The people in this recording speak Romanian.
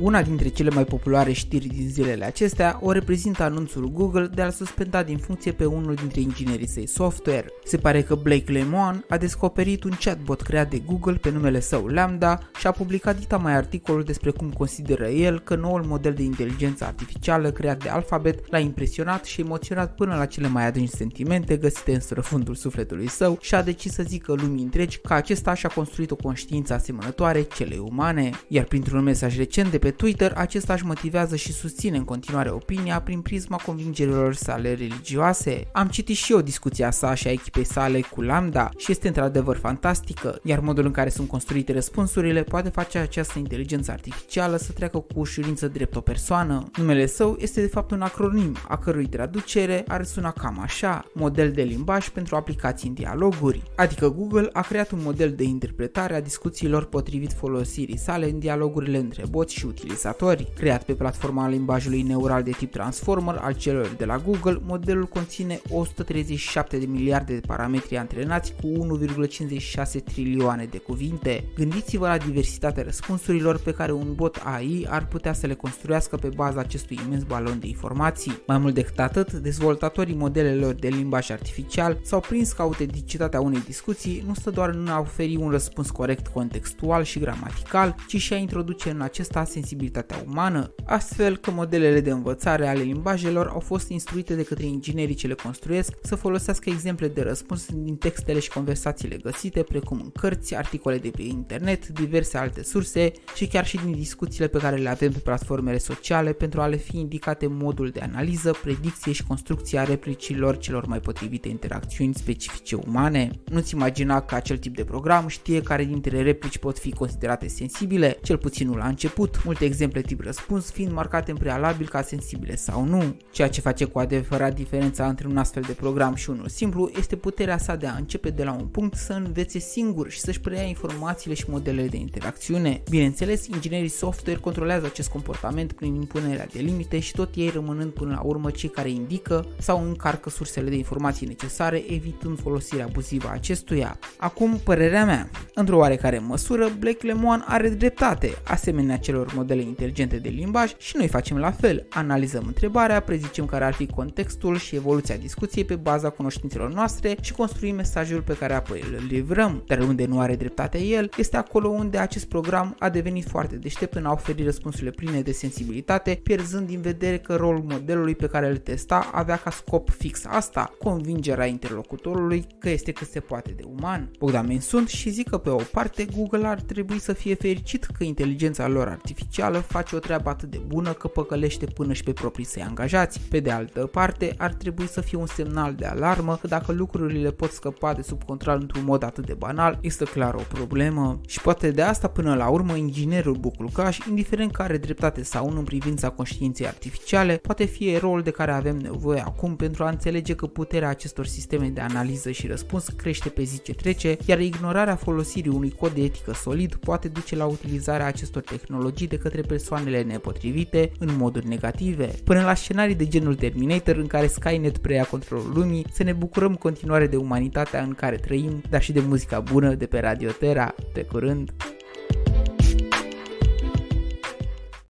Una dintre cele mai populare știri din zilele acestea o reprezintă anunțul Google de a-l suspenda din funcție pe unul dintre inginerii săi software. Se pare că Blake Lemoine a descoperit un chatbot creat de Google pe numele său Lambda și a publicat dita mai articolul despre cum consideră el că noul model de inteligență artificială creat de Alphabet l-a impresionat și emoționat până la cele mai adânci sentimente găsite în străfundul sufletului său și a decis să zică lumii întregi că acesta și-a construit o conștiință asemănătoare celei umane, iar printr-un mesaj recent de pe Twitter, acesta își motivează și susține în continuare opinia prin prisma convingerilor sale religioase. Am citit și eu discuția sa și a echipei sale cu Lambda și este într-adevăr fantastică, iar modul în care sunt construite răspunsurile poate face această inteligență artificială să treacă cu ușurință drept o persoană. Numele său este de fapt un acronim, a cărui traducere ar suna cam așa, model de limbaj pentru aplicații în dialoguri. Adică Google a creat un model de interpretare a discuțiilor potrivit folosirii sale în dialogurile între boți și utilizatori. Creat pe platforma limbajului neural de tip Transformer al celor de la Google, modelul conține 137 de miliarde de parametri antrenați cu 1,56 trilioane de cuvinte. Gândiți-vă la diversitatea răspunsurilor pe care un bot AI ar putea să le construiască pe baza acestui imens balon de informații. Mai mult decât atât, dezvoltatorii modelelor de limbaj artificial s-au prins că autenticitatea unei discuții nu stă doar în a oferi un răspuns corect contextual și gramatical, ci și a introduce în acesta sensibilitatea umană, astfel că modelele de învățare ale limbajelor au fost instruite de către inginerii ce le construiesc să folosească exemple de răspuns din textele și conversațiile găsite, precum în cărți, articole de pe internet, diverse alte surse și chiar și din discuțiile pe care le avem pe platformele sociale pentru a le fi indicate modul de analiză, predicție și construcția replicilor celor mai potrivite interacțiuni specifice umane. Nu-ți imagina că acel tip de program știe care dintre replici pot fi considerate sensibile, cel puțin nu la început, multe exemple tip răspuns fiind marcate în prealabil ca sensibile sau nu. Ceea ce face cu adevărat diferența între un astfel de program și unul simplu este puterea sa de a începe de la un punct să învețe singur și să-și preia informațiile și modelele de interacțiune. Bineînțeles, inginerii software controlează acest comportament prin impunerea de limite și tot ei rămânând până la urmă cei care indică sau încarcă sursele de informații necesare, evitând folosirea abuzivă a acestuia. Acum, părerea mea. Într-o oarecare măsură, Blake Lemoine are dreptate, asemenea celor modele inteligente de limbaj și noi facem la fel. Analizăm întrebarea, prezicem care ar fi contextul și evoluția discuției pe baza cunoștințelor noastre și construim mesajul pe care apoi îl livrăm. Dar unde nu are dreptate el, este acolo unde acest program a devenit foarte deștept în a oferi răspunsurile pline de sensibilitate, pierzând din vedere că rolul modelului pe care îl testa avea ca scop fix asta, convingerea interlocutorului că este cât se poate de uman. Bogdan sunt și zic că pe o parte Google ar trebui să fie fericit că inteligența lor artificială face o treabă atât de bună că păcălește până și pe proprii săi angajați. Pe de altă parte, ar trebui să fie un semnal de alarmă că dacă lucrurile pot scăpa de sub control într-un mod atât de banal, este clar o problemă și poate de asta până la urmă inginerul Buclucaș, indiferent că are dreptate sau nu în privința conștiinței artificiale, poate fi eroul de care avem nevoie acum pentru a înțelege că puterea acestor sisteme de analiză și răspuns crește pe zi ce trece, iar ignorarea folosirii unui cod de etică solid poate duce la utilizarea acestor tehnologii de către persoanele nepotrivite în moduri negative. Până la scenarii de genul Terminator în care Skynet preia controlul lumii, să ne bucurăm în continuare de umanitatea în care trăim, dar și de muzica bună de pe Radio Terra. Pe curând!